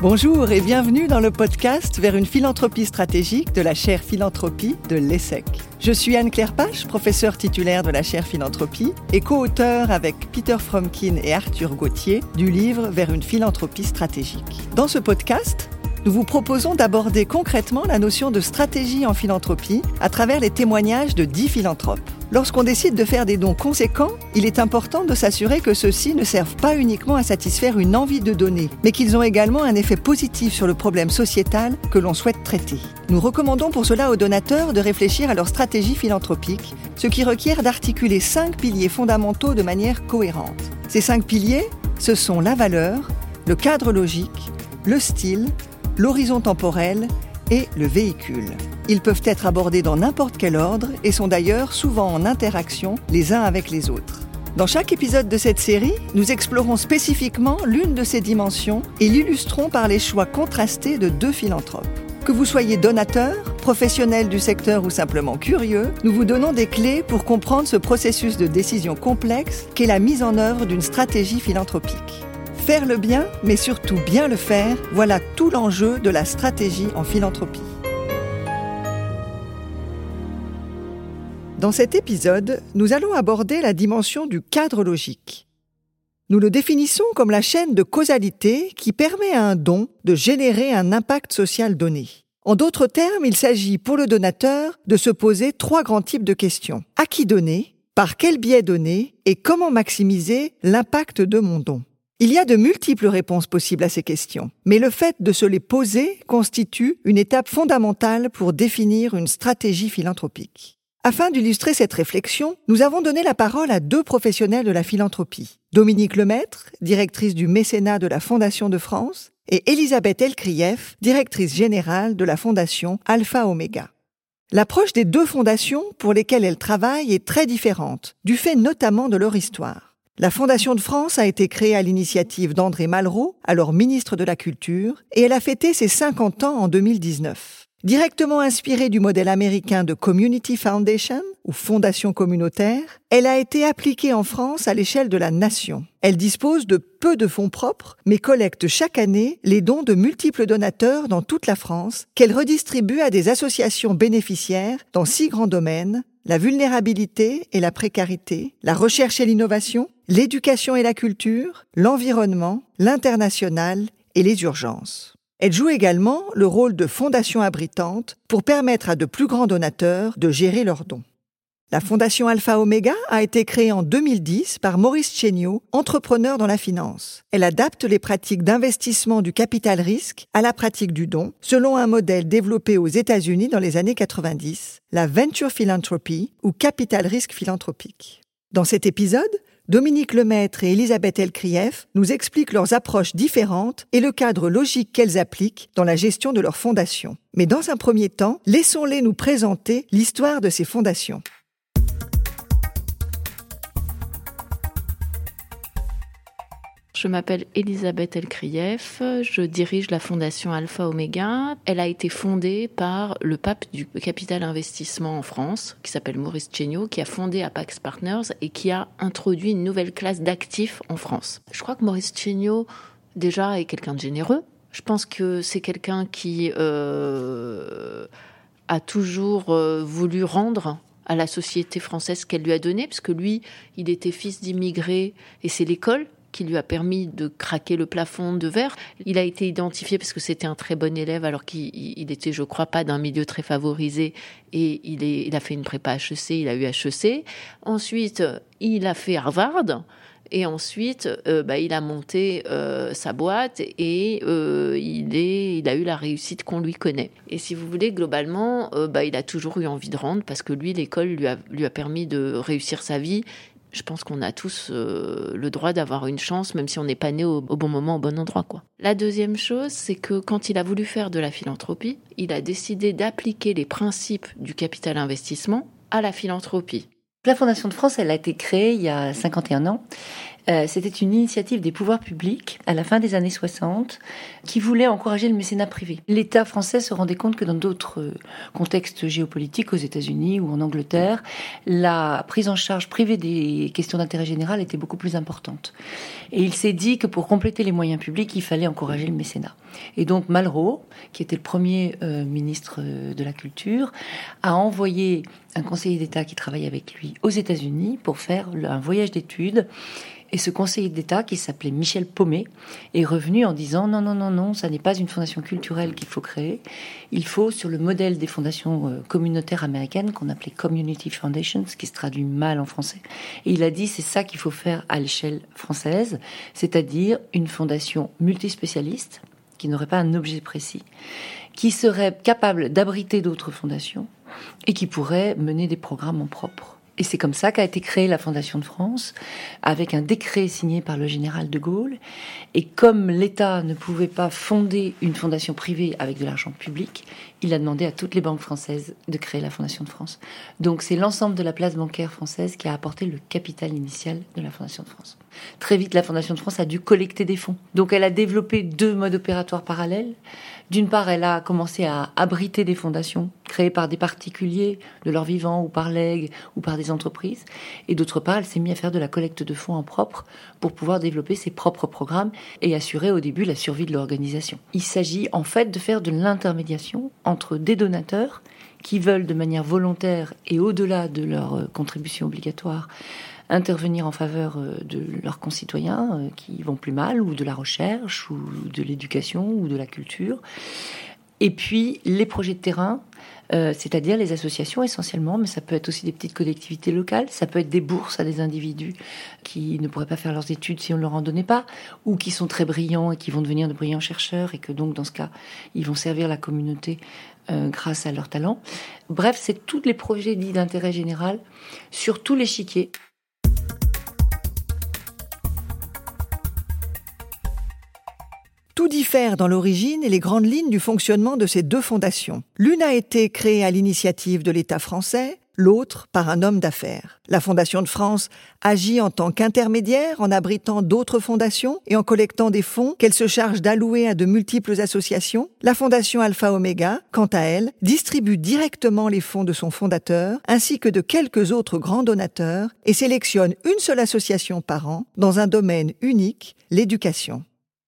Bonjour et bienvenue dans le podcast vers une philanthropie stratégique de la chaire philanthropie de l'ESSEC. Je suis Anne-Claire Pache, professeure titulaire de la chaire philanthropie et co-auteur avec Peter Fromkin et Arthur Gauthier du livre Vers une philanthropie stratégique. Dans ce podcast, nous vous proposons d'aborder concrètement la notion de stratégie en philanthropie à travers les témoignages de dix philanthropes. Lorsqu'on décide de faire des dons conséquents, il est important de s'assurer que ceux-ci ne servent pas uniquement à satisfaire une envie de donner, mais qu'ils ont également un effet positif sur le problème sociétal que l'on souhaite traiter. Nous recommandons pour cela aux donateurs de réfléchir à leur stratégie philanthropique, ce qui requiert d'articuler cinq piliers fondamentaux de manière cohérente. Ces cinq piliers, ce sont la valeur, le cadre logique, le style, l'horizon temporel et le véhicule. Ils peuvent être abordés dans n'importe quel ordre et sont d'ailleurs souvent en interaction les uns avec les autres. Dans chaque épisode de cette série, nous explorons spécifiquement l'une de ces dimensions et l'illustrons par les choix contrastés de deux philanthropes. Que vous soyez donateur, professionnel du secteur ou simplement curieux, nous vous donnons des clés pour comprendre ce processus de décision complexe qu'est la mise en œuvre d'une stratégie philanthropique. Faire le bien, mais surtout bien le faire, voilà tout l'enjeu de la stratégie en philanthropie. Dans cet épisode, nous allons aborder la dimension du cadre logique. Nous le définissons comme la chaîne de causalité qui permet à un don de générer un impact social donné. En d'autres termes, il s'agit pour le donateur de se poser trois grands types de questions. À qui donner? Par quel biais donner? Et comment maximiser l'impact de mon don? Il y a de multiples réponses possibles à ces questions, mais le fait de se les poser constitue une étape fondamentale pour définir une stratégie philanthropique. Afin d'illustrer cette réflexion, nous avons donné la parole à deux professionnels de la philanthropie. Dominique Lemaître, directrice du mécénat de la Fondation de France, et Elisabeth Elkrieff, directrice générale de la Fondation Alpha Omega. L'approche des deux fondations pour lesquelles elles travaillent est très différente, du fait notamment de leur histoire. La Fondation de France a été créée à l'initiative d'André Malraux, alors ministre de la Culture, et elle a fêté ses 50 ans en 2019. Directement inspirée du modèle américain de Community Foundation, ou Fondation communautaire, elle a été appliquée en France à l'échelle de la nation. Elle dispose de peu de fonds propres, mais collecte chaque année les dons de multiples donateurs dans toute la France, qu'elle redistribue à des associations bénéficiaires dans six grands domaines, la vulnérabilité et la précarité, la recherche et l'innovation, l'éducation et la culture, l'environnement, l'international et les urgences. Elle joue également le rôle de fondation abritante pour permettre à de plus grands donateurs de gérer leurs dons. La Fondation Alpha Omega a été créée en 2010 par Maurice Chéniaud, entrepreneur dans la finance. Elle adapte les pratiques d'investissement du capital risque à la pratique du don, selon un modèle développé aux États-Unis dans les années 90, la Venture Philanthropy ou Capital Risque Philanthropique. Dans cet épisode, Dominique Lemaître et Elisabeth Elkrieff nous expliquent leurs approches différentes et le cadre logique qu'elles appliquent dans la gestion de leurs fondations. Mais dans un premier temps, laissons-les nous présenter l'histoire de ces fondations. Je m'appelle Elisabeth Elkrieff, je dirige la fondation Alpha Omega. Elle a été fondée par le pape du capital investissement en France, qui s'appelle Maurice Chéniaud, qui a fondé Apax Partners et qui a introduit une nouvelle classe d'actifs en France. Je crois que Maurice Chéniaud, déjà, est quelqu'un de généreux. Je pense que c'est quelqu'un qui euh, a toujours euh, voulu rendre à la société française qu'elle lui a donné, parce que lui, il était fils d'immigrés et c'est l'école qui lui a permis de craquer le plafond de verre. Il a été identifié parce que c'était un très bon élève alors qu'il était, je crois, pas d'un milieu très favorisé et il, a fait une prépa HEC, il a eu HEC. Ensuite, il a fait Harvard. Et ensuite, euh, bah, il a monté euh, sa boîte et euh, il, a eu la réussite qu'on lui connaît. Et si vous voulez, globalement, bah, il a toujours eu envie de rendre parce que lui, l'école lui a permis de réussir sa vie je pense qu'on a tous euh, le droit d'avoir une chance, même si on n'est pas né au, bon moment, au bon endroit. Quoi. La deuxième chose, c'est que quand il a voulu faire de la philanthropie, il a décidé d'appliquer les principes du capital investissement à la philanthropie. La Fondation de France, elle a été créée il y a 51 ans Euh, c'était une initiative des pouvoirs publics à la fin des années 60 qui voulait encourager le mécénat privé. L'État français se rendait compte que dans d'autres euh, contextes géopolitiques, aux États-Unis ou en Angleterre, la prise en charge privée des questions d'intérêt général était beaucoup plus importante. Et il s'est dit que pour compléter les moyens publics, il fallait encourager le mécénat. Et donc Malraux, qui était le premier euh, ministre de la Culture, a envoyé un conseiller d'État qui travaille avec lui aux États-Unis pour faire un voyage d'études et ce conseiller d'État, qui s'appelait Michel Paumet, est revenu en disant non, non, non, non, ça n'est pas une fondation culturelle qu'il faut créer. Il faut, sur le modèle des fondations euh, communautaires américaines qu'on appelait Community Foundations, qui se traduit mal en français. Et il a dit c'est ça qu'il faut faire à l'échelle française, c'est-à-dire une fondation multispécialiste qui n'aurait pas un objet précis, qui serait capable d'abriter d'autres fondations et qui pourrait mener des programmes en propre. Et c'est comme ça qu'a été créée la Fondation de France, avec un décret signé par le général de Gaulle. Et comme l'État ne pouvait pas fonder une fondation privée avec de l'argent public, il a demandé à toutes les banques françaises de créer la Fondation de France. Donc c'est l'ensemble de la place bancaire française qui a apporté le capital initial de la Fondation de France. Très vite, la Fondation de France a dû collecter des fonds. Donc elle a développé deux modes opératoires parallèles. D'une part, elle a commencé à abriter des fondations créées par des particuliers de leur vivant ou par legs ou par des entreprises. Et d'autre part, elle s'est mise à faire de la collecte de fonds en propre pour pouvoir développer ses propres programmes et assurer au début la survie de l'organisation. Il s'agit en fait de faire de l'intermédiation entre des donateurs qui veulent de manière volontaire et au-delà de leur euh, contribution obligatoire intervenir en faveur euh, de leurs concitoyens euh, qui vont plus mal, ou de la recherche, ou de l'éducation, ou de la culture. Et puis les projets de terrain, euh, c'est-à-dire les associations essentiellement, mais ça peut être aussi des petites collectivités locales, ça peut être des bourses à des individus qui ne pourraient pas faire leurs études si on ne leur en donnait pas, ou qui sont très brillants et qui vont devenir de brillants chercheurs et que donc dans ce cas, ils vont servir la communauté grâce à leur talent. Bref, c'est tous les projets dits d'intérêt général sur tous les l'échiquier. Tout diffère dans l'origine et les grandes lignes du fonctionnement de ces deux fondations. L'une a été créée à l'initiative de l'État français, l'autre par un homme d'affaires. La Fondation de France agit en tant qu'intermédiaire en abritant d'autres fondations et en collectant des fonds qu'elle se charge d'allouer à de multiples associations. La Fondation Alpha Omega, quant à elle, distribue directement les fonds de son fondateur ainsi que de quelques autres grands donateurs et sélectionne une seule association par an dans un domaine unique, l'éducation.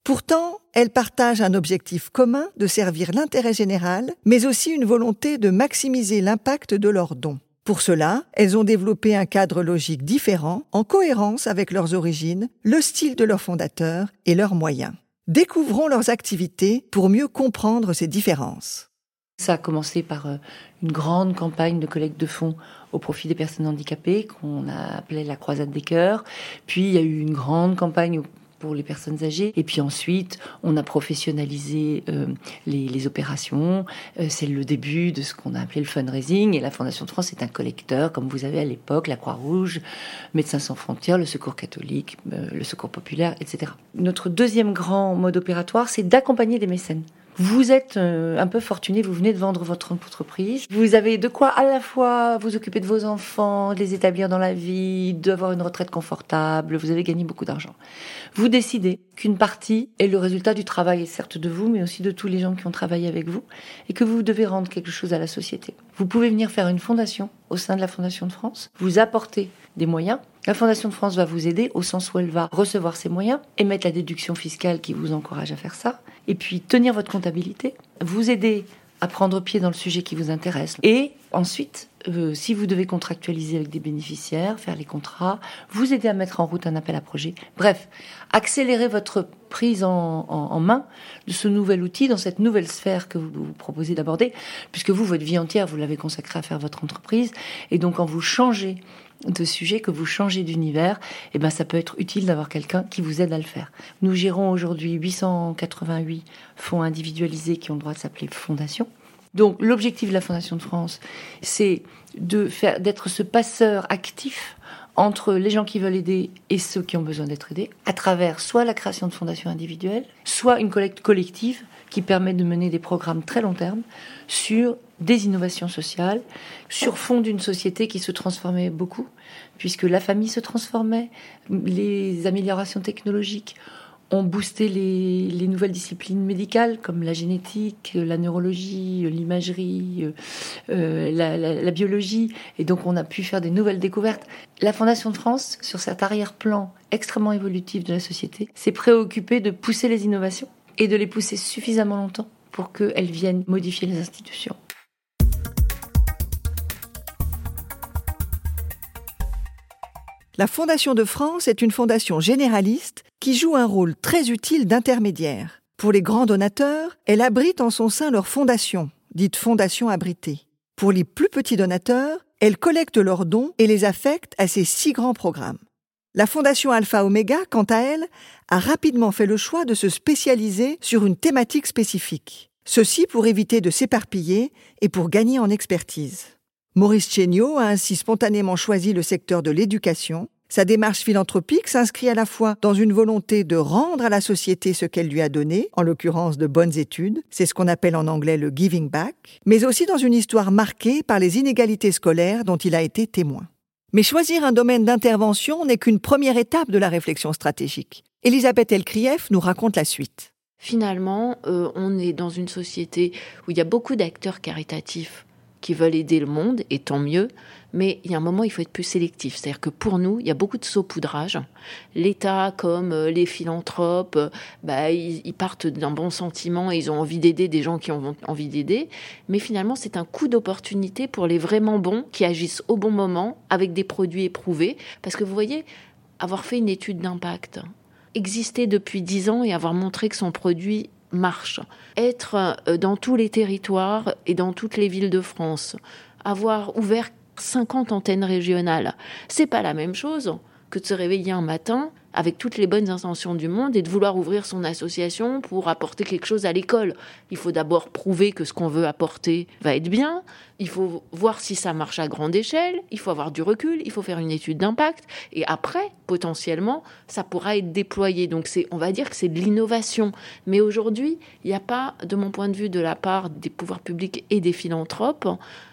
Pourtant, elles partagent un objectif commun de servir l'intérêt général, mais aussi une volonté de maximiser l'impact de leurs dons. Pour cela, elles ont développé un cadre logique différent, en cohérence avec leurs origines, le style de leurs fondateurs et leurs moyens. Découvrons leurs activités pour mieux comprendre ces différences. Ça a commencé par euh, une grande campagne de collecte de fonds au profit des personnes handicapées qu'on a appelée la croisade des cœurs. Puis il y a eu une grande campagne pour les personnes âgées. Et puis ensuite, on a professionnalisé euh, les, opérations. Euh, c'est le début de ce qu'on a appelé le fundraising. Et la Fondation de France est un collecteur, comme vous avez à l'époque la Croix-Rouge, Médecins sans frontières, le Secours catholique, euh, le Secours populaire, etc. Notre deuxième grand mode opératoire, c'est d'accompagner des mécènes. Vous êtes un peu fortuné, vous venez de vendre votre entreprise. Vous avez de quoi à la fois vous occuper de vos enfants, de les établir dans la vie, d'avoir une retraite confortable, vous avez gagné beaucoup d'argent. Vous décidez qu'une partie est le résultat du travail, certes de vous, mais aussi de tous les gens qui ont travaillé avec vous, et que vous devez rendre quelque chose à la société. Vous pouvez venir faire une fondation au sein de la Fondation de France, vous apporter des moyens. La Fondation de France va vous aider au sens où elle va recevoir ces moyens, émettre la déduction fiscale qui vous encourage à faire ça, et puis tenir votre comptabilité, vous aider à prendre pied dans le sujet qui vous intéresse. Et ensuite, euh, si vous devez contractualiser avec des bénéficiaires, faire les contrats, vous aider à mettre en route un appel à projet. Bref, accélérer votre prise en, main de ce nouvel outil dans cette nouvelle sphère que vous, vous proposez d'aborder, puisque vous, votre vie entière, vous l'avez consacrée à faire votre entreprise. Et donc, quand vous changez de sujet, que vous changez d'univers, eh ben, ça peut être utile d'avoir quelqu'un qui vous aide à le faire. Nous gérons aujourd'hui 888 fonds individualisés qui ont le droit de s'appeler fondation. Donc, l'objectif de la Fondation de France, c'est d'être ce passeur actif entre les gens qui veulent aider et ceux qui ont besoin d'être aidés, à travers soit la création de fondations individuelles, soit une collecte collective qui permet de mener des programmes très long terme sur des innovations sociales, sur fond d'une société qui se transformait beaucoup, puisque la famille se transformait, les améliorations technologiques ont boosté les, nouvelles disciplines médicales comme la génétique, la neurologie, l'imagerie, euh, euh, la, biologie, et donc on a pu faire des nouvelles découvertes. La Fondation de France, sur cet arrière-plan extrêmement évolutif de la société, s'est préoccupée de pousser les innovations et de les pousser suffisamment longtemps pour qu'elles viennent modifier les institutions. La Fondation de France est une fondation généraliste qui joue un rôle très utile d'intermédiaire. Pour les grands donateurs, elle abrite en son sein leur fondation, dite fondation abritée. Pour les plus petits donateurs, elle collecte leurs dons et les affecte à ces six grands programmes. La Fondation Alpha Omega, quant à elle, a rapidement fait le choix de se spécialiser sur une thématique spécifique. Ceci pour éviter de s'éparpiller et pour gagner en expertise. Maurice Chéniaud a ainsi spontanément choisi le secteur de l'éducation. Sa démarche philanthropique s'inscrit à la fois dans une volonté de rendre à la société ce qu'elle lui a donné, en l'occurrence de bonnes études, c'est ce qu'on appelle en anglais le giving back, mais aussi dans une histoire marquée par les inégalités scolaires dont il a été témoin. Mais choisir un domaine d'intervention n'est qu'une première étape de la réflexion stratégique. Elisabeth Elkrief nous raconte la suite. Finalement, euh, on est dans une société où il y a beaucoup d'acteurs caritatifs qui veulent aider le monde, et tant mieux, mais il y a un moment, il faut être plus sélectif. C'est-à-dire que pour nous, il y a beaucoup de saupoudrage. L'État, comme euh, les philanthropes, euh, bah, ils, partent d'un bon sentiment et ils ont envie d'aider des gens qui ont envie d'aider. Mais finalement, c'est un coup d'opportunité pour les vraiment bons qui agissent au bon moment avec des produits éprouvés. Parce que vous voyez, avoir fait une étude d'impact, exister depuis dix ans et avoir montré que son produit marche, être euh, dans tous les territoires et dans toutes les villes de France, avoir ouvert 50 antennes régionales. C'est pas la même chose que de se réveiller un matin avec toutes les bonnes intentions du monde et de vouloir ouvrir son association pour apporter quelque chose à l'école. Il faut d'abord prouver que ce qu'on veut apporter va être bien, il faut voir si ça marche à grande échelle, il faut avoir du recul, il faut faire une étude d'impact. Et après, potentiellement, ça pourra être déployé. Donc c'est on va dire que c'est de l'innovation, mais aujourd'hui, il n'y a pas de mon point de vue de la part des pouvoirs publics et des philanthropes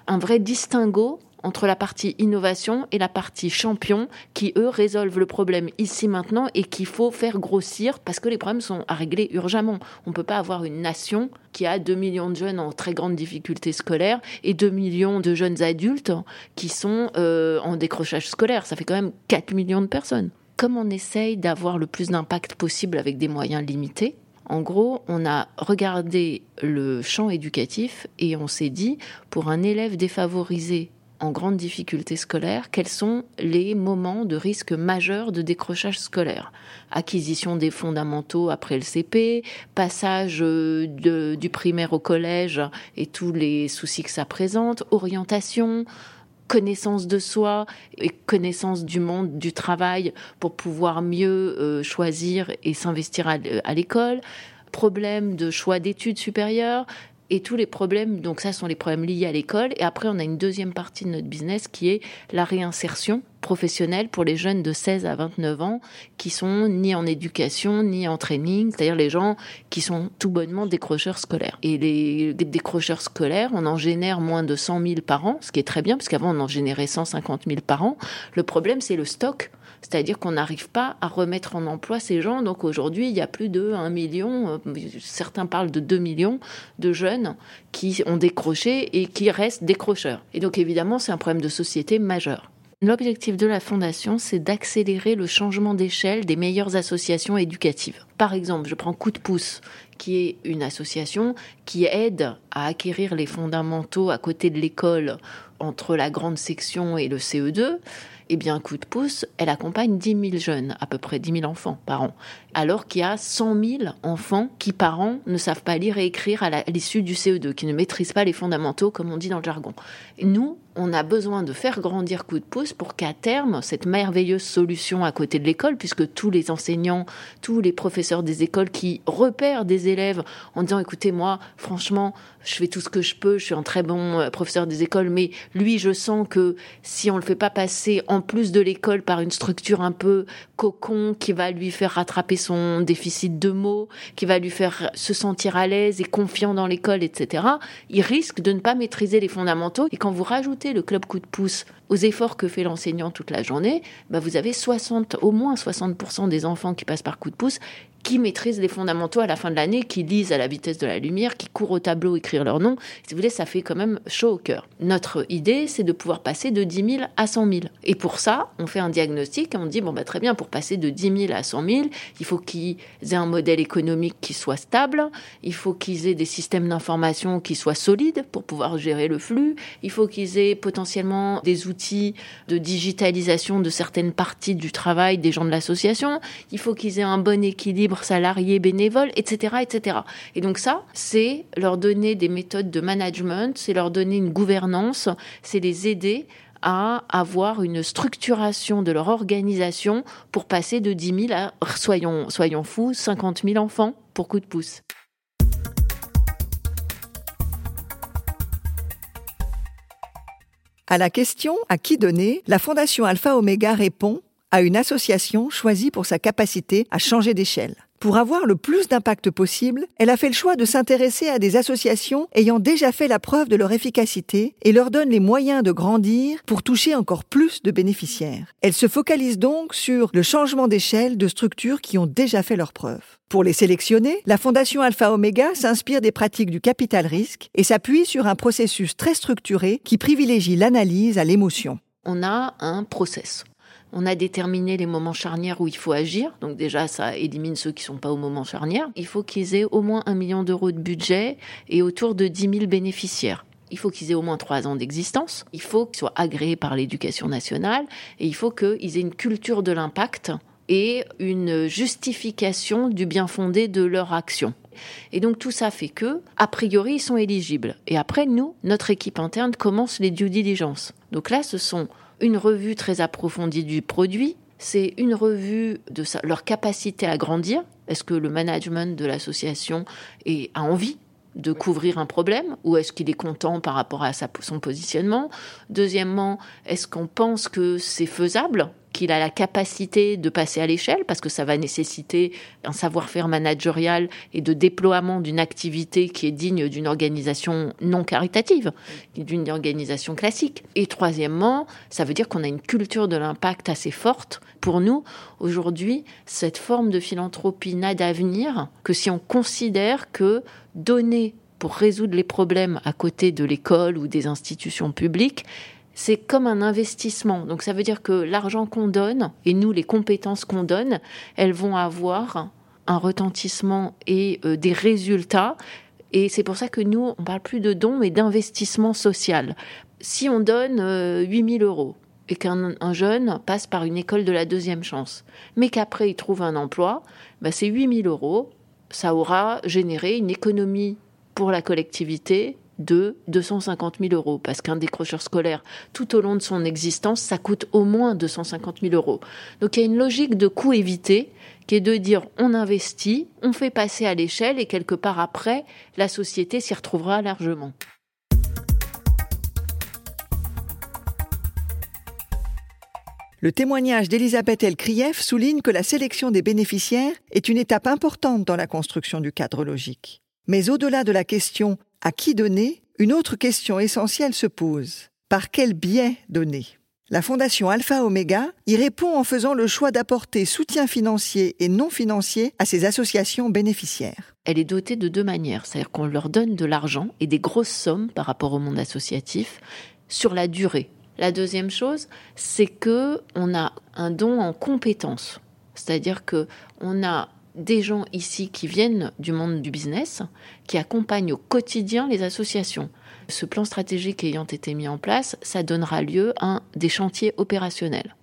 un vrai distinguo entre la partie innovation et la partie champion qui, eux, résolvent le problème ici maintenant et qu'il faut faire grossir parce que les problèmes sont à régler urgemment. On ne peut pas avoir une nation qui a 2 millions de jeunes en très grande difficulté scolaire et 2 millions de jeunes adultes qui sont euh, en décrochage scolaire. Ça fait quand même 4 millions de personnes. Comme on essaye d'avoir le plus d'impact possible avec des moyens limités, en gros, on a regardé le champ éducatif et on s'est dit, pour un élève défavorisé en grande difficulté scolaire, quels sont les moments de risque majeur de décrochage scolaire? Acquisition des fondamentaux après le CP, passage euh, du primaire au collège et tous les soucis que ça présente, orientation, connaissance de soi et connaissance du monde du travail pour pouvoir mieux euh, choisir et s'investir à l'école, problème de choix d'études supérieures, et tous les problèmes, donc ça sont les problèmes liés à l'école. Et après, on a une deuxième partie de notre business qui est la réinsertion professionnelle pour les jeunes de 16 à 29 ans qui sont ni en éducation ni en training, c'est-à-dire les gens qui sont tout bonnement décrocheurs scolaires. Et les décrocheurs scolaires, on en génère moins de 100 000 par an, ce qui est très bien, parce qu'avant on en générait 150 000 par an. Le problème, c'est le stock c'est-à-dire qu'on n'arrive pas à remettre en emploi ces gens. Donc aujourd'hui, il y a plus de 1 million, euh, certains parlent de 2 millions de jeunes qui ont décroché et qui restent décrocheurs. Et donc évidemment, c'est un problème de société majeur. L'objectif de la Fondation, c'est d'accélérer le changement d'échelle des meilleures associations éducatives. Par exemple, je prends Coup de pouce, qui est une association qui aide à acquérir les fondamentaux à côté de l'école entre la grande section et le CE2 eh bien, coup de pouce, elle accompagne 10 000 jeunes, à peu près 10 000 enfants par an, alors qu'il y a 100 000 enfants qui, par an, ne savent pas lire et écrire à l'issue du CE2, qui ne maîtrisent pas les fondamentaux, comme on dit dans le jargon. nous, on a besoin de faire grandir coup de pouce pour qu'à terme, cette merveilleuse solution à côté de l'école, puisque tous les enseignants, tous les professeurs des écoles qui repèrent des élèves en disant écoutez moi franchement je fais tout ce que je peux, je suis un très bon euh, professeur des écoles, mais lui je sens que si on le fait pas passer en plus de l'école par une structure un peu cocon qui va lui faire rattraper son déficit de mots, qui va lui faire se sentir à l'aise et confiant dans l'école, etc., il risque de ne pas maîtriser les fondamentaux. Et quand vous rajoutez le club coup de pouce aux efforts que fait l'enseignant toute la journée, bah vous avez 60, au moins 60% des enfants qui passent par coup de pouce qui maîtrisent les fondamentaux à la fin de l'année, qui lisent à la vitesse de la lumière, qui courent au tableau écrire leur nom. Si vous voulez, ça fait quand même chaud au cœur. Notre idée, c'est de pouvoir passer de 10 000 à 100 000. Et pour ça, on fait un diagnostic et on dit, bon, bah, très bien, pour passer de 10 000 à 100 000, il faut qu'ils aient un modèle économique qui soit stable, il faut qu'ils aient des systèmes d'information qui soient solides pour pouvoir gérer le flux, il faut qu'ils aient potentiellement des outils de digitalisation de certaines parties du travail des gens de l'association, il faut qu'ils aient un bon équilibre salariés, bénévoles, etc., etc. Et donc ça, c'est leur donner des méthodes de management, c'est leur donner une gouvernance, c'est les aider à avoir une structuration de leur organisation pour passer de 10 000 à, soyons, soyons fous, 50 000 enfants pour coup de pouce. À la question à qui donner, la Fondation Alpha Omega répond à une association choisie pour sa capacité à changer d'échelle. Pour avoir le plus d'impact possible, elle a fait le choix de s'intéresser à des associations ayant déjà fait la preuve de leur efficacité et leur donne les moyens de grandir pour toucher encore plus de bénéficiaires. Elle se focalise donc sur le changement d'échelle de structures qui ont déjà fait leur preuve. Pour les sélectionner, la Fondation Alpha Omega s'inspire des pratiques du capital risque et s'appuie sur un processus très structuré qui privilégie l'analyse à l'émotion. On a un process. On a déterminé les moments charnières où il faut agir. Donc déjà, ça élimine ceux qui ne sont pas au moment charnière. Il faut qu'ils aient au moins un million d'euros de budget et autour de 10 000 bénéficiaires. Il faut qu'ils aient au moins trois ans d'existence. Il faut qu'ils soient agréés par l'éducation nationale. Et il faut qu'ils aient une culture de l'impact et une justification du bien fondé de leur action. Et donc tout ça fait que, a priori, ils sont éligibles. Et après, nous, notre équipe interne commence les due diligence. Donc là, ce sont une revue très approfondie du produit, c'est une revue de leur capacité à grandir. Est-ce que le management de l'association a envie de couvrir un problème ou est-ce qu'il est content par rapport à son positionnement? Deuxièmement, est-ce qu'on pense que c'est faisable? Qu'il a la capacité de passer à l'échelle, parce que ça va nécessiter un savoir-faire managérial et de déploiement d'une activité qui est digne d'une organisation non caritative, d'une organisation classique. Et troisièmement, ça veut dire qu'on a une culture de l'impact assez forte. Pour nous, aujourd'hui, cette forme de philanthropie n'a d'avenir que si on considère que donner pour résoudre les problèmes à côté de l'école ou des institutions publiques, c'est comme un investissement. Donc ça veut dire que l'argent qu'on donne et nous les compétences qu'on donne, elles vont avoir un retentissement et euh, des résultats. Et c'est pour ça que nous, on parle plus de dons, mais d'investissement social. Si on donne 8000 euh, euros et qu'un jeune passe par une école de la deuxième chance, mais qu'après il trouve un emploi, bah c'est 8000 euros, ça aura généré une économie pour la collectivité de 250 000 euros, parce qu'un décrocheur scolaire, tout au long de son existence, ça coûte au moins 250 000 euros. Donc il y a une logique de coût évité qui est de dire on investit, on fait passer à l'échelle et quelque part après, la société s'y retrouvera largement. Le témoignage d'Elisabeth Elkrief souligne que la sélection des bénéficiaires est une étape importante dans la construction du cadre logique. Mais au-delà de la question à qui donner, une autre question essentielle se pose. Par quel biais donner? La Fondation Alpha Omega y répond en faisant le choix d'apporter soutien financier et non financier à ces associations bénéficiaires. Elle est dotée de deux manières, c'est-à-dire qu'on leur donne de l'argent et des grosses sommes par rapport au monde associatif sur la durée. La deuxième chose, c'est que on a un don en compétences, c'est-à-dire que on a des gens ici qui viennent du monde du business, qui accompagnent au quotidien les associations. Ce plan stratégique ayant été mis en place, ça donnera lieu à des chantiers opérationnels.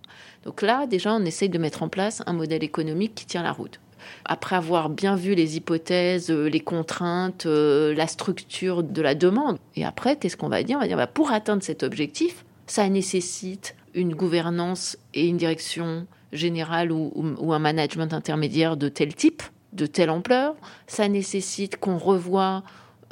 Donc là, déjà, on essaye de mettre en place un modèle économique qui tient la route. Après avoir bien vu les hypothèses, euh, les contraintes, euh, la structure de la demande, et après, qu'est-ce qu'on va dire? On va dire, bah, pour atteindre cet objectif, ça nécessite une gouvernance et une direction général ou, un management intermédiaire de tel type. de telle ampleur, ça nécessite qu'on revoie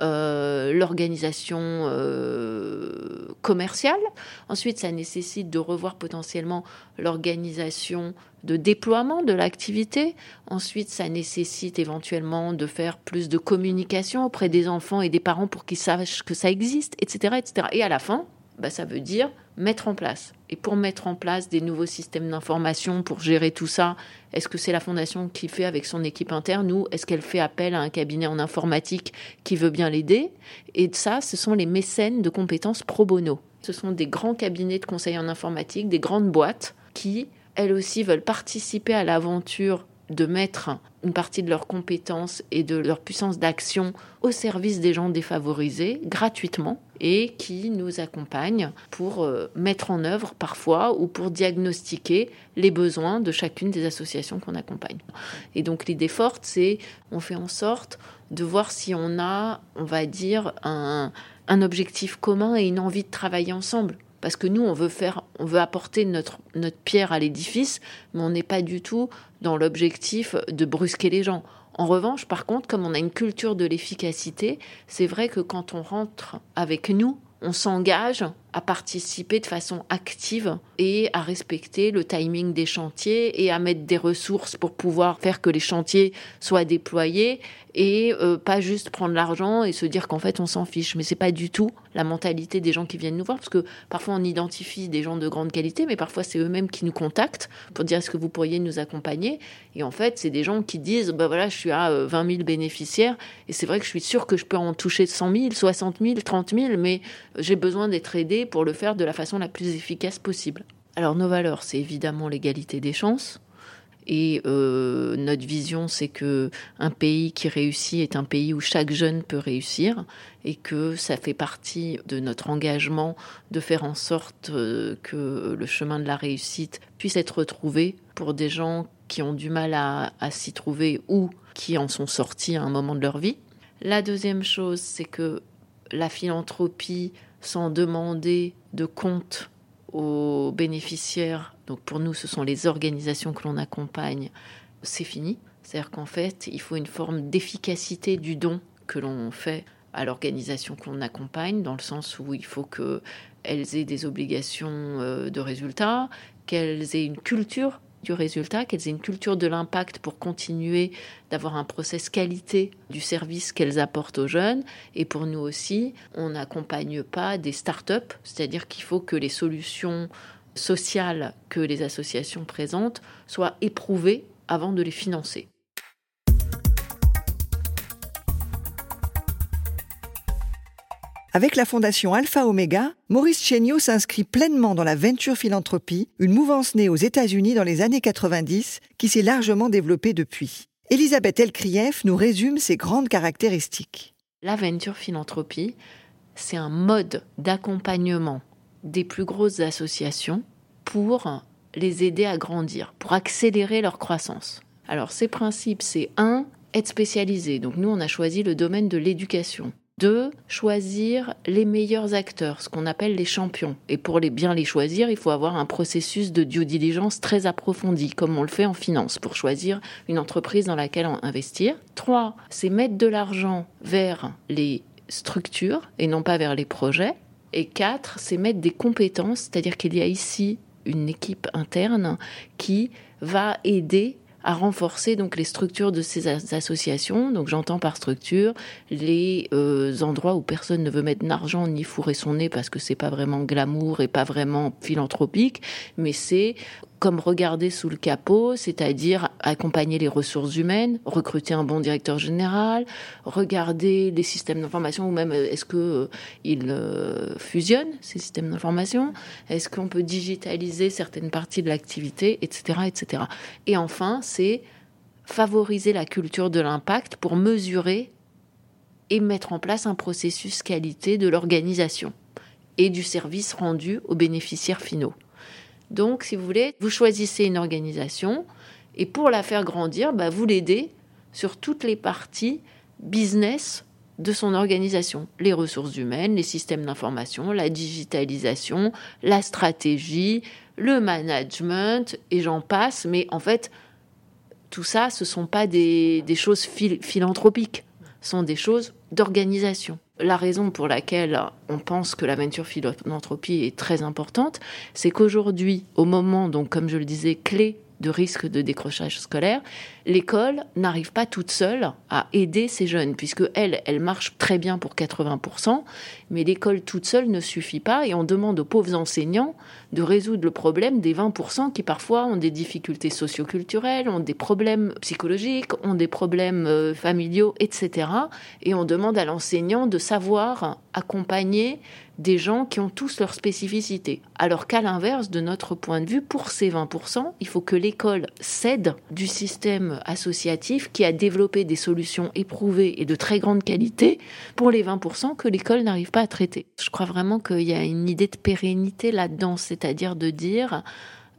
euh, l'organisation euh, commerciale. Ensuite, ça nécessite de revoir potentiellement l'organisation de déploiement de l'activité. Ensuite, ça nécessite éventuellement de faire plus de communication auprès des enfants et des parents pour qu'ils sachent que ça existe, etc., etc. Et à la fin, bah, ça veut dire mettre en place. Et pour mettre en place des nouveaux systèmes d'information, pour gérer tout ça, est-ce que c'est la fondation qui fait avec son équipe interne ou est-ce qu'elle fait appel à un cabinet en informatique qui veut bien l'aider? Et ça, ce sont les mécènes de compétences pro bono. Ce sont des grands cabinets de conseil en informatique, des grandes boîtes qui, elles aussi, veulent participer à l'aventure de mettre une partie de leurs compétences et de leur puissance d'action au service des gens défavorisés gratuitement et qui nous accompagnent pour euh, mettre en œuvre parfois ou pour diagnostiquer les besoins de chacune des associations qu'on accompagne. Et donc l'idée forte, c'est on fait en sorte de voir si on a, on va dire, un, un objectif commun et une envie de travailler ensemble parce que nous, on veut faire, on veut apporter notre, notre pierre à l'édifice, mais on n'est pas du tout dans l'objectif de brusquer les gens. En revanche, par contre, comme on a une culture de l'efficacité, c'est vrai que quand on rentre avec nous, on s'engage à participer de façon active et à respecter le timing des chantiers et à mettre des ressources pour pouvoir faire que les chantiers soient déployés et euh, pas juste prendre l'argent et se dire qu'en fait on s'en fiche. Mais c'est pas du tout la mentalité des gens qui viennent nous voir parce que parfois on identifie des gens de grande qualité, mais parfois c'est eux-mêmes qui nous contactent pour dire est-ce que vous pourriez nous accompagner? Et en fait, c'est des gens qui disent bah voilà, je suis à 20 euh, 000 bénéficiaires et c'est vrai que je suis sûr que je peux en toucher 100 000, 60 000, 30 000, mais j'ai besoin d'être aidé pour le faire de la façon la plus efficace possible. Alors nos valeurs, c'est évidemment l'égalité des chances. Et euh, notre vision, c'est que un pays qui réussit est un pays où chaque jeune peut réussir, et que ça fait partie de notre engagement de faire en sorte euh, que le chemin de la réussite puisse être retrouvé pour des gens qui ont du mal à s'y trouver ou qui en sont sortis à un moment de leur vie. La deuxième chose, c'est que la philanthropie sans demander de compte aux bénéficiaires, donc pour nous ce sont les organisations que l'on accompagne, c'est fini. C'est-à-dire qu'en fait, il faut une forme d'efficacité du don que l'on fait à l'organisation qu'on accompagne, dans le sens où il faut qu'elles aient des obligations euh, de résultats, qu'elles aient une culture du résultat, qu'elles aient une culture de l'impact pour continuer d'avoir un process qualité du service qu'elles apportent aux jeunes. Et pour nous aussi, on n'accompagne pas des start-up, c'est-à-dire qu'il faut que les solutions sociales que les associations présentent soient éprouvées avant de les financer. Avec la fondation Alpha Omega, Maurice Chéniaud s'inscrit pleinement dans la venture philanthropie, une mouvance née aux États-Unis dans les années 90 qui s'est largement développée depuis. Elisabeth Elkrieff nous résume ses grandes caractéristiques. La venture philanthropie, c'est un mode d'accompagnement des plus grosses associations pour les aider à grandir, pour accélérer leur croissance. Alors ces principes, c'est un, être spécialisé. Donc nous, on a choisi le domaine de l'éducation. Deux, choisir les meilleurs acteurs, ce qu'on appelle les champions. Et pour les bien les choisir, il faut avoir un processus de due diligence très approfondi, comme on le fait en finance, pour choisir une entreprise dans laquelle investir. Trois, c'est mettre de l'argent vers les structures et non pas vers les projets. Et quatre, c'est mettre des compétences, c'est-à-dire qu'il y a ici une équipe interne qui va aider à renforcer donc les structures de ces associations. Donc j'entends par structure les euh, endroits où personne ne veut mettre d'argent ni fourrer son nez parce que c'est pas vraiment glamour et pas vraiment philanthropique, mais c'est comme regarder sous le capot, c'est-à-dire accompagner les ressources humaines, recruter un bon directeur général, regarder les systèmes d'information ou même euh, est-ce que euh, ils euh, fusionnent ces systèmes d'information, est-ce qu'on peut digitaliser certaines parties de l'activité, etc., etc. Et enfin, c'est favoriser la culture de l'impact pour mesurer et mettre en place un processus qualité de l'organisation et du service rendu aux bénéficiaires finaux. Donc, si vous voulez, vous choisissez une organisation et pour la faire grandir, bah, vous l'aidez sur toutes les parties business de son organisation, les ressources humaines, les systèmes d'information, la digitalisation, la stratégie, le management, et j'en passe, mais en fait, tout ça, ce sont pas des, choses philanthropiques, ce sont des choses d'organisation. La raison pour laquelle on pense que l'aventure philanthropie est très importante, c'est qu'aujourd'hui, au moment, donc comme je le disais, clé de risque de décrochage scolaire, l'école n'arrive pas toute seule à aider ces jeunes, puisque elle, elle marche très bien pour 80%, mais l'école toute seule ne suffit pas et on demande aux pauvres enseignants de résoudre le problème des 20% qui parfois ont des difficultés socioculturelles, ont des problèmes psychologiques, ont des problèmes euh, familiaux, etc. Et on demande à l'enseignant de savoir accompagner des gens qui ont tous leurs spécificités. Alors qu'à l'inverse, de notre point de vue, pour ces 20%, il faut que l'école cède du système associatif qui a développé des solutions éprouvées et de très grande qualité pour les 20% que l'école n'arrive pas à traiter. Je crois vraiment qu'il y a une idée de pérennité là-dedans, c'est-à-dire de dire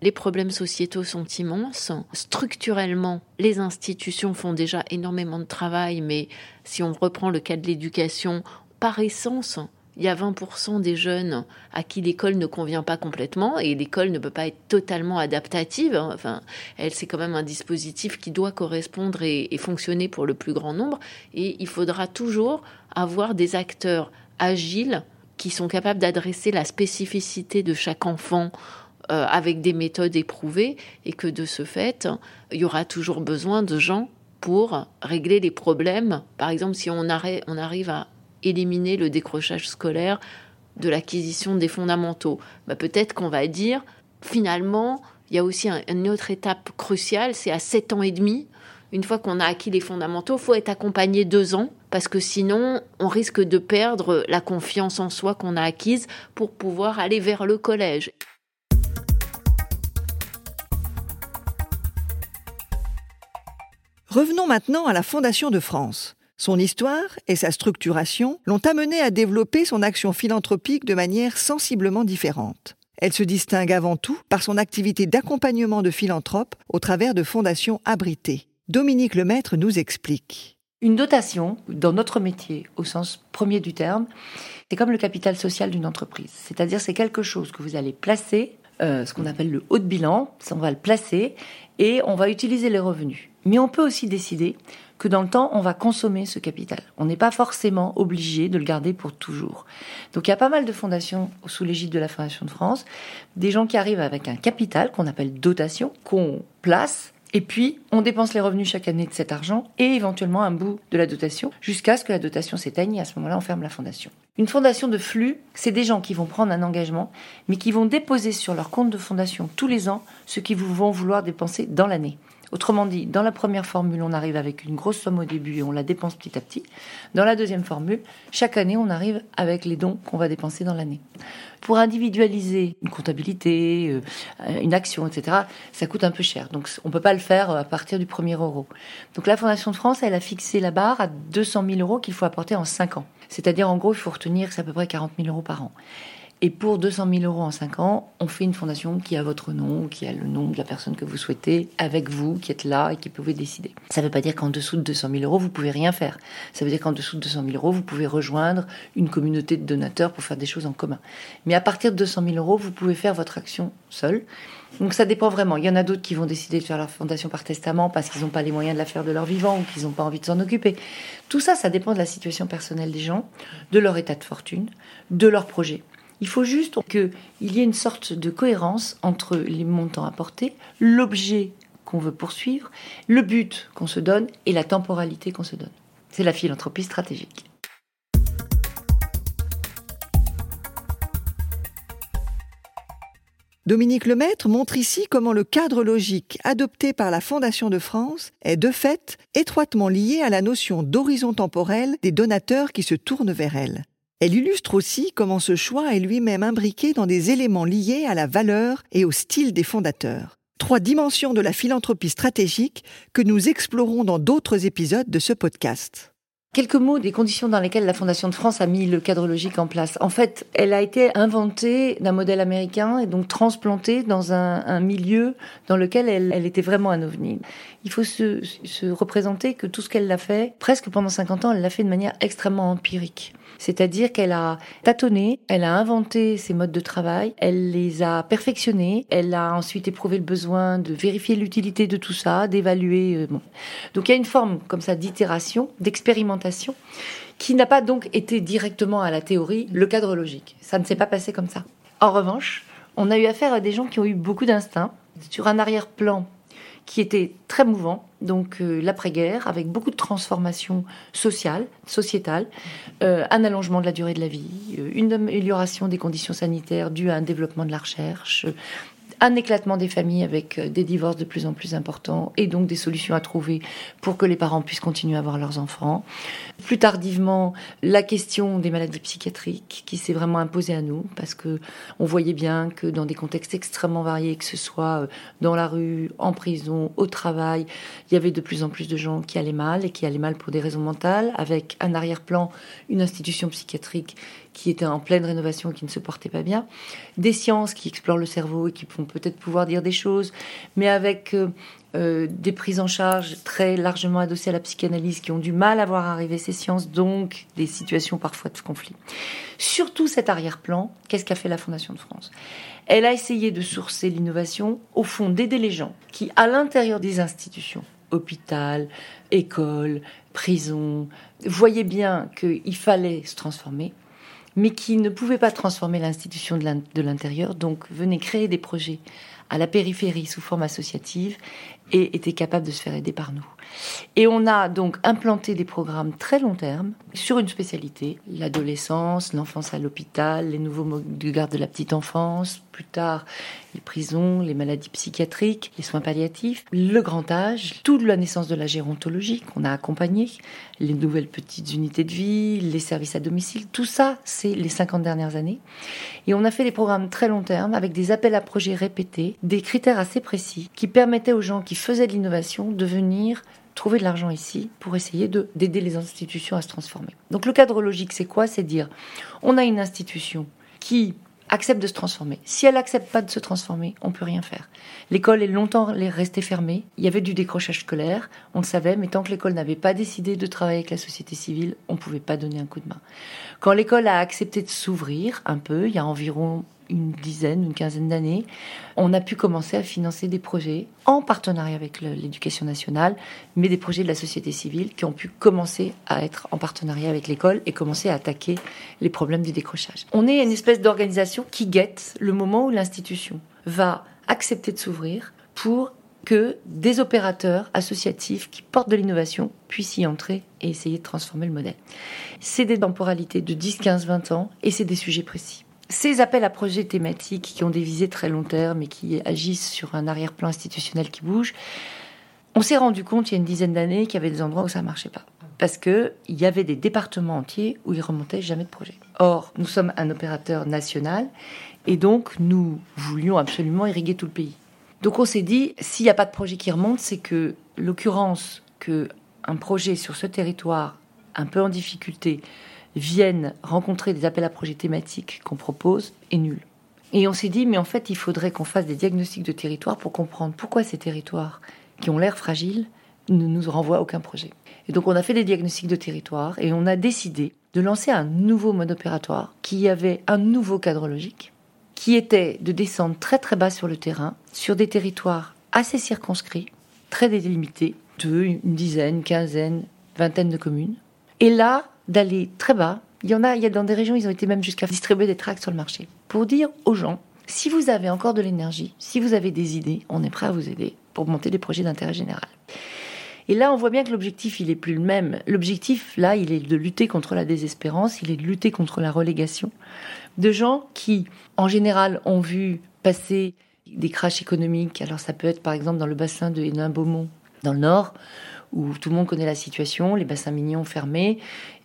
les problèmes sociétaux sont immenses. Structurellement, les institutions font déjà énormément de travail, mais si on reprend le cas de l'éducation, par essence, il y a 20% des jeunes à qui l'école ne convient pas complètement et l'école ne peut pas être totalement adaptative. Hein. Enfin, elle, c'est quand même un dispositif qui doit correspondre et, fonctionner pour le plus grand nombre. Et il faudra toujours avoir des acteurs agiles qui sont capables d'adresser la spécificité de chaque enfant euh, avec des méthodes éprouvées et que de ce fait, il y aura toujours besoin de gens pour régler les problèmes. Par exemple, si on, on arrive à éliminer le décrochage scolaire de l'acquisition des fondamentaux. Bah, peut-être qu'on va dire, finalement, il y a aussi une autre étape cruciale, c'est à 7 ans et demi, une fois qu'on a acquis les fondamentaux, faut être accompagné deux ans, parce que sinon, on risque de perdre la confiance en soi qu'on a acquise pour pouvoir aller vers le collège. Revenons maintenant à la Fondation de France. Son histoire et sa structuration l'ont amené à développer son action philanthropique de manière sensiblement différente. Elle se distingue avant tout par son activité d'accompagnement de philanthropes au travers de fondations abritées. Dominique Lemaître nous explique. Une dotation, dans notre métier, au sens premier du terme, c'est comme le capital social d'une entreprise. C'est-à-dire c'est quelque chose que vous allez placer, euh, ce qu'on appelle le haut de bilan, on va le placer et on va utiliser les revenus. Mais on peut aussi décider que dans le temps, on va consommer ce capital. On n'est pas forcément obligé de le garder pour toujours. Donc il y a pas mal de fondations sous l'égide de la Fondation de France, des gens qui arrivent avec un capital qu'on appelle dotation, qu'on place et puis, on dépense les revenus chaque année de cet argent et éventuellement un bout de la dotation jusqu'à ce que la dotation s'éteigne et à ce moment-là, on ferme la fondation. Une fondation de flux, c'est des gens qui vont prendre un engagement, mais qui vont déposer sur leur compte de fondation tous les ans ce qu'ils vont vouloir dépenser dans l'année. Autrement dit, dans la première formule, on arrive avec une grosse somme au début et on la dépense petit à petit. Dans la deuxième formule, chaque année, on arrive avec les dons qu'on va dépenser dans l'année. Pour individualiser une comptabilité, euh, une action, etc., ça coûte un peu cher. Donc on ne peut pas le faire à partir du premier euro. Donc la Fondation de France, elle a fixé la barre à 200 000 euros qu'il faut apporter en 5 ans. C'est-à-dire, en gros, il faut retenir c'est à peu près 40 000 euros par an. Et pour 200 000 euros en 5 ans, on fait une fondation qui a votre nom, qui a le nom de la personne que vous souhaitez, avec vous, qui êtes là et qui pouvez décider. Ça ne veut pas dire qu'en dessous de 200 000 euros, vous pouvez rien faire. Ça veut dire qu'en dessous de 200 000 euros, vous pouvez rejoindre une communauté de donateurs pour faire des choses en commun. Mais à partir de 200 000 euros, vous pouvez faire votre action seul. Donc ça dépend vraiment. Il y en a d'autres qui vont décider de faire leur fondation par testament parce qu'ils n'ont pas les moyens de la faire de leur vivant ou qu'ils n'ont pas envie de s'en occuper. Tout ça, ça dépend de la situation personnelle des gens, de leur état de fortune, de leur projet. Il faut juste qu'il y ait une sorte de cohérence entre les montants apportés, l'objet qu'on veut poursuivre, le but qu'on se donne et la temporalité qu'on se donne. C'est la philanthropie stratégique. Dominique Lemaître montre ici comment le cadre logique adopté par la Fondation de France est de fait étroitement lié à la notion d'horizon temporel des donateurs qui se tournent vers elle. Elle illustre aussi comment ce choix est lui-même imbriqué dans des éléments liés à la valeur et au style des fondateurs. Trois dimensions de la philanthropie stratégique que nous explorons dans d'autres épisodes de ce podcast. Quelques mots des conditions dans lesquelles la Fondation de France a mis le cadre logique en place. En fait, elle a été inventée d'un modèle américain et donc transplantée dans un, milieu dans lequel elle, était vraiment un ovni. Il faut se, se représenter que tout ce qu'elle a fait, presque pendant 50 ans, elle l'a fait de manière extrêmement empirique. C'est-à-dire qu'elle a tâtonné, elle a inventé ses modes de travail, elle les a perfectionnés, elle a ensuite éprouvé le besoin de vérifier l'utilité de tout ça, d'évaluer. Euh. Donc il y a une forme comme ça d'itération, d'expérimentation, qui n'a pas donc été directement à la théorie, le cadre logique. Ça ne s'est pas passé comme ça. En revanche, on a eu affaire à des gens qui ont eu beaucoup d'instinct. Sur un arrière-plan qui était très mouvant, donc euh, l'après-guerre, avec beaucoup de transformations sociales, sociétales, euh, un allongement de la durée de la vie, euh, une amélioration des conditions sanitaires due à un développement de la recherche, un éclatement des familles avec euh, des divorces de plus en plus importants et donc des solutions à trouver pour que les parents puissent continuer à avoir leurs enfants. Plus tardivement, la question des maladies psychiatriques qui s'est vraiment imposée à nous parce que on voyait bien que dans des contextes extrêmement variés, que ce soit euh, dans la rue, en prison, au travail, il y avait de plus en plus de gens qui allaient mal et qui allaient mal pour des raisons mentales avec un arrière-plan, une institution psychiatrique qui était en pleine rénovation et qui ne se portait pas bien, des sciences qui explorent le cerveau et qui vont peut-être pouvoir dire des choses, mais avec euh, euh, des prises en charge très largement adossées à la psychanalyse qui ont du mal à voir arriver ces sciences, donc des situations parfois de conflit. Surtout cet arrière-plan, qu'est-ce qu'a fait la Fondation de France? Elle a essayé de sourcer l'innovation, au fond d'aider les gens qui, à l'intérieur des institutions, hôpital, école, prison, voyaient bien qu'il fallait se transformer mais qui ne pouvait pas transformer l'institution de l'intérieur, donc venait créer des projets à la périphérie sous forme associative et était capable de se faire aider par nous. Et on a donc implanté des programmes très long terme sur une spécialité, l'adolescence, l'enfance à l'hôpital, les nouveaux modes de garde de la petite enfance, plus tard les prisons, les maladies psychiatriques, les soins palliatifs, le grand âge, toute la naissance de la gérontologie qu'on a accompagné, les nouvelles petites unités de vie, les services à domicile, tout ça, c'est les 50 dernières années. Et on a fait des programmes très long terme avec des appels à projets répétés, des critères assez précis qui permettaient aux gens qui faisaient de l'innovation de venir trouver de l'argent ici pour essayer de d'aider les institutions à se transformer. Donc le cadre logique, c'est quoi? C'est dire, on a une institution qui accepte de se transformer. Si elle accepte pas de se transformer, on peut rien faire. L'école est longtemps restée fermée. Il y avait du décrochage scolaire, on le savait, mais tant que l'école n'avait pas décidé de travailler avec la société civile, on pouvait pas donner un coup de main. Quand l'école a accepté de s'ouvrir un peu, il y a environ une dizaine, une quinzaine d'années, on a pu commencer à financer des projets en partenariat avec l'éducation nationale, mais des projets de la société civile qui ont pu commencer à être en partenariat avec l'école et commencer à attaquer les problèmes du décrochage. On est une espèce d'organisation qui guette le moment où l'institution va accepter de s'ouvrir pour que des opérateurs associatifs qui portent de l'innovation puissent y entrer et essayer de transformer le modèle. C'est des temporalités de 10, 15, 20 ans et c'est des sujets précis. Ces appels à projets thématiques qui ont des visées très long terme et qui agissent sur un arrière-plan institutionnel qui bouge, on s'est rendu compte il y a une dizaine d'années qu'il y avait des endroits où ça ne marchait pas. Parce qu'il y avait des départements entiers où il remontait jamais de projet. Or, nous sommes un opérateur national et donc nous voulions absolument irriguer tout le pays. Donc on s'est dit, s'il n'y a pas de projet qui remonte, c'est que l'occurrence que un projet sur ce territoire un peu en difficulté viennent rencontrer des appels à projets thématiques qu'on propose est nul. Et on s'est dit, mais en fait, il faudrait qu'on fasse des diagnostics de territoire pour comprendre pourquoi ces territoires qui ont l'air fragiles ne nous renvoient aucun projet. Et donc, on a fait des diagnostics de territoire et on a décidé de lancer un nouveau mode opératoire qui avait un nouveau cadre logique, qui était de descendre très très bas sur le terrain, sur des territoires assez circonscrits, très délimités, de une dizaine, quinzaine, vingtaine de communes. Et là, d'aller très bas. Il y en a, il y a dans des régions, ils ont été même jusqu'à distribuer des tracts sur le marché pour dire aux gens si vous avez encore de l'énergie, si vous avez des idées, on est prêt à vous aider pour monter des projets d'intérêt général. Et là, on voit bien que l'objectif, il est plus le même. L'objectif, là, il est de lutter contre la désespérance, il est de lutter contre la relégation de gens qui, en général, ont vu passer des crashs économiques. Alors, ça peut être, par exemple, dans le bassin de Hénin-Beaumont, dans le Nord, où tout le monde connaît la situation, les bassins mignons fermés,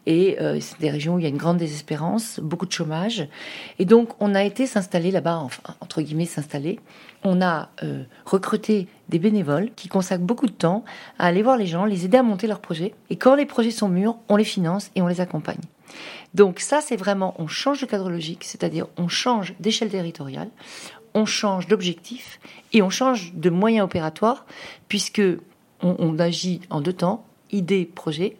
et euh, c'est des régions où il y a une grande désespérance, beaucoup de chômage. Et donc, on a été s'installer là-bas, enfin, entre guillemets, s'installer. On a euh, recruté des bénévoles qui consacrent beaucoup de temps à aller voir les gens, les aider à monter leurs projets. Et quand les projets sont mûrs, on les finance et on les accompagne. Donc ça, c'est vraiment, on change de cadre logique, c'est-à-dire on change d'échelle territoriale, on change d'objectif et on change de moyens opératoires, puisque on agit en deux temps, idée, projet,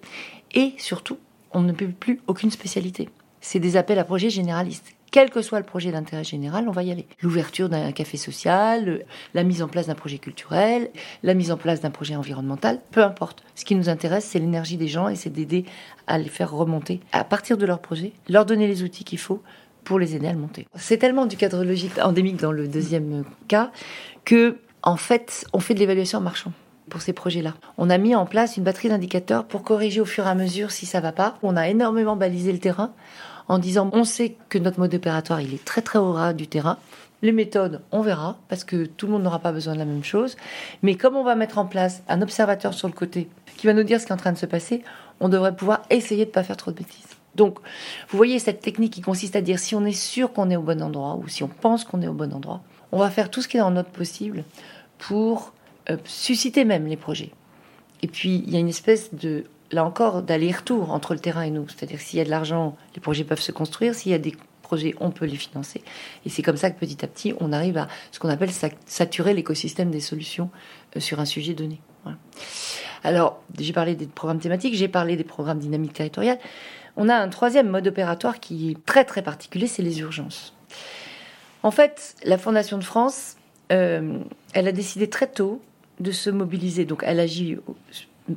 et surtout, on ne peut plus aucune spécialité. C'est des appels à projets généralistes. Quel que soit le projet d'intérêt général, on va y aller. L'ouverture d'un café social, la mise en place d'un projet culturel, la mise en place d'un projet environnemental, peu importe. Ce qui nous intéresse, c'est l'énergie des gens et c'est d'aider à les faire remonter à partir de leur projet, leur donner les outils qu'il faut pour les aider à le monter. C'est tellement du cadre logique endémique dans le deuxième cas que, en fait, on fait de l'évaluation en marchand pour ces projets-là. On a mis en place une batterie d'indicateurs pour corriger au fur et à mesure si ça va pas. On a énormément balisé le terrain en disant on sait que notre mode opératoire il est très très au ras du terrain. Les méthodes, on verra, parce que tout le monde n'aura pas besoin de la même chose. Mais comme on va mettre en place un observateur sur le côté qui va nous dire ce qui est en train de se passer, on devrait pouvoir essayer de ne pas faire trop de bêtises. Donc, vous voyez cette technique qui consiste à dire si on est sûr qu'on est au bon endroit ou si on pense qu'on est au bon endroit, on va faire tout ce qui est dans notre possible pour euh, susciter même les projets. Et puis, il y a une espèce de, là encore, d'aller-retour entre le terrain et nous. C'est-à-dire s'il y a de l'argent, les projets peuvent se construire. S'il y a des projets, on peut les financer. Et c'est comme ça que petit à petit, on arrive à ce qu'on appelle saturer l'écosystème des solutions euh, sur un sujet donné. Alors, j'ai parlé des programmes thématiques, j'ai parlé des programmes dynamiques territoriales. On a un troisième mode opératoire qui est très très particulier, c'est les urgences. En fait, la Fondation de France, euh, elle a décidé très tôt de se mobiliser. Donc elle agit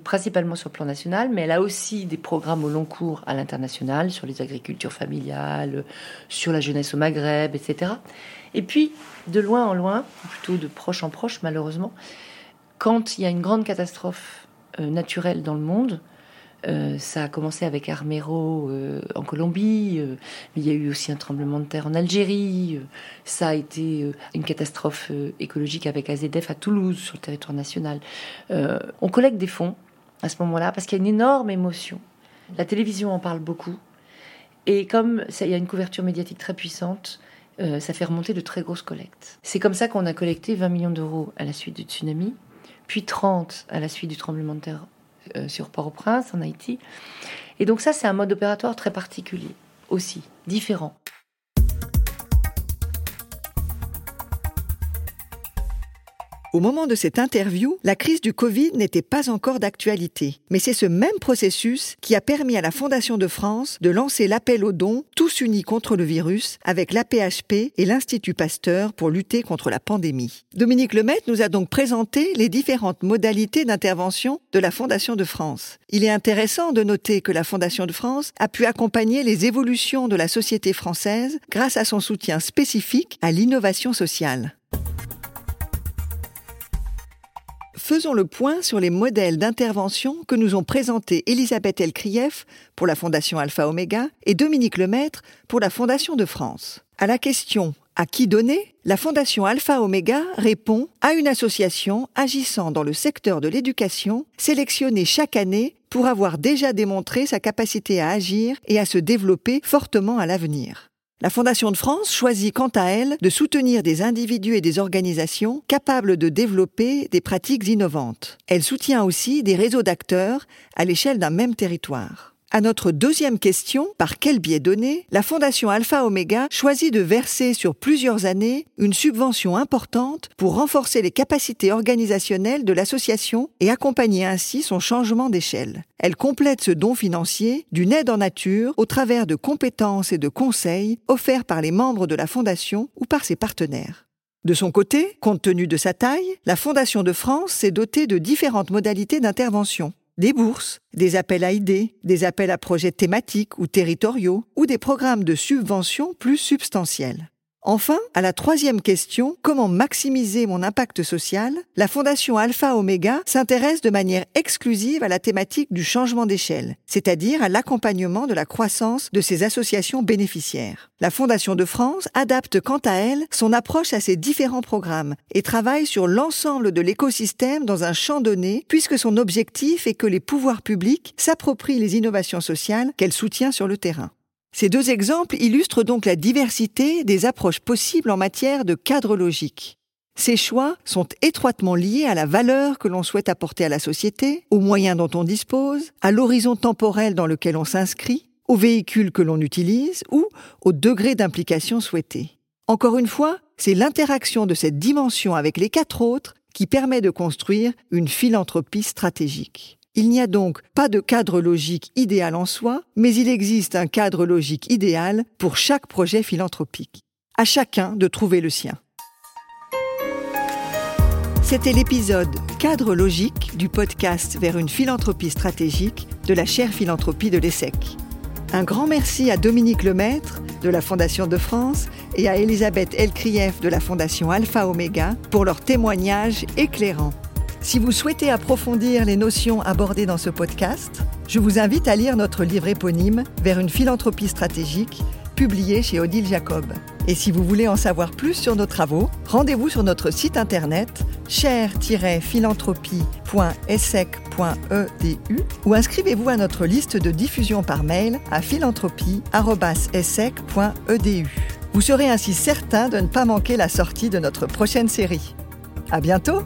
principalement sur le plan national, mais elle a aussi des programmes au long cours à l'international, sur les agricultures familiales, sur la jeunesse au Maghreb, etc. Et puis, de loin en loin, plutôt de proche en proche malheureusement, quand il y a une grande catastrophe euh, naturelle dans le monde, euh, ça a commencé avec Armero euh, en Colombie, euh, mais il y a eu aussi un tremblement de terre en Algérie. ça a été une catastrophe écologique avec AZF à Toulouse, sur le territoire national. on collecte des fonds à ce moment-là parce qu'il y a une énorme émotion. La télévision en parle beaucoup. Et comme il y a une couverture médiatique très puissante, ça fait remonter de très grosses collectes. C'est comme ça qu'on a collecté 20 millions d'euros à la suite du tsunami, puis 30 à la suite du tremblement de terre euh, sur Port-au-Prince, en Haïti. Et donc ça, c'est un mode opératoire très particulier aussi, différent. Au moment de cette interview, la crise du Covid n'était pas encore d'actualité. Mais c'est ce même processus qui a permis à la Fondation de France de lancer l'appel aux dons Tous unis contre le virus avec l'APHP et l'Institut Pasteur pour lutter contre la pandémie. Dominique Lemaitre nous a donc présenté les différentes modalités d'intervention de la Fondation de France. Il est intéressant de noter que la Fondation de France a pu accompagner les évolutions de la société française grâce à son soutien spécifique à l'innovation sociale. Faisons le point sur les modèles d'intervention que nous ont présentés Elisabeth Elkrief pour la Fondation Alpha Omega et Dominique Lemaître pour la Fondation de France. À la question à qui donner? La Fondation Alpha Omega répond à une association agissant dans le secteur de l'éducation, sélectionnée chaque année pour avoir déjà démontré sa capacité à agir et à se développer fortement à l'avenir. La Fondation de France choisit quant à elle de soutenir des individus et des organisations capables de développer des pratiques innovantes. Elle soutient aussi des réseaux d'acteurs à l'échelle d'un même territoire. À notre deuxième question, par quel biais donné, la Fondation Alpha Omega choisit de verser sur plusieurs années une subvention importante pour renforcer les capacités organisationnelles de l'association et accompagner ainsi son changement d'échelle? Elle complète ce don financier d'une aide en nature au travers de compétences et de conseils offerts par les membres de la Fondation ou par ses partenaires. De son côté, compte tenu de sa taille, la Fondation de France s'est dotée de différentes modalités d'intervention des bourses, des appels à idées, des appels à projets thématiques ou territoriaux, ou des programmes de subvention plus substantiels. Enfin, à la troisième question, comment maximiser mon impact social, la Fondation Alpha Omega s'intéresse de manière exclusive à la thématique du changement d'échelle, c'est-à-dire à, l'accompagnement de la croissance de ses associations bénéficiaires. La Fondation de France adapte quant à elle son approche à ces différents programmes et travaille sur l'ensemble de l'écosystème dans un champ donné, puisque son objectif est que les pouvoirs publics s'approprient les innovations sociales qu'elle soutient sur le terrain. Ces deux exemples illustrent donc la diversité des approches possibles en matière de cadre logique. Ces choix sont étroitement liés à la valeur que l'on souhaite apporter à la société, aux moyens dont on dispose, à l'horizon temporel dans lequel on s'inscrit, aux véhicules que l'on utilise ou au degré d'implication souhaité. Encore une fois, c'est l'interaction de cette dimension avec les quatre autres qui permet de construire une philanthropie stratégique. Il n'y a donc pas de cadre logique idéal en soi, mais il existe un cadre logique idéal pour chaque projet philanthropique. À chacun de trouver le sien. C'était l'épisode Cadre logique du podcast vers une philanthropie stratégique de la chaire philanthropie de l'ESSEC. Un grand merci à Dominique Lemaître de la Fondation de France et à Elisabeth Elkrief de la Fondation Alpha Omega pour leur témoignage éclairant. Si vous souhaitez approfondir les notions abordées dans ce podcast, je vous invite à lire notre livre éponyme Vers une philanthropie stratégique, publié chez Odile Jacob. Et si vous voulez en savoir plus sur nos travaux, rendez-vous sur notre site internet cher-philanthropie.essec.edu ou inscrivez-vous à notre liste de diffusion par mail à philanthropie.essec.edu. Vous serez ainsi certain de ne pas manquer la sortie de notre prochaine série. À bientôt!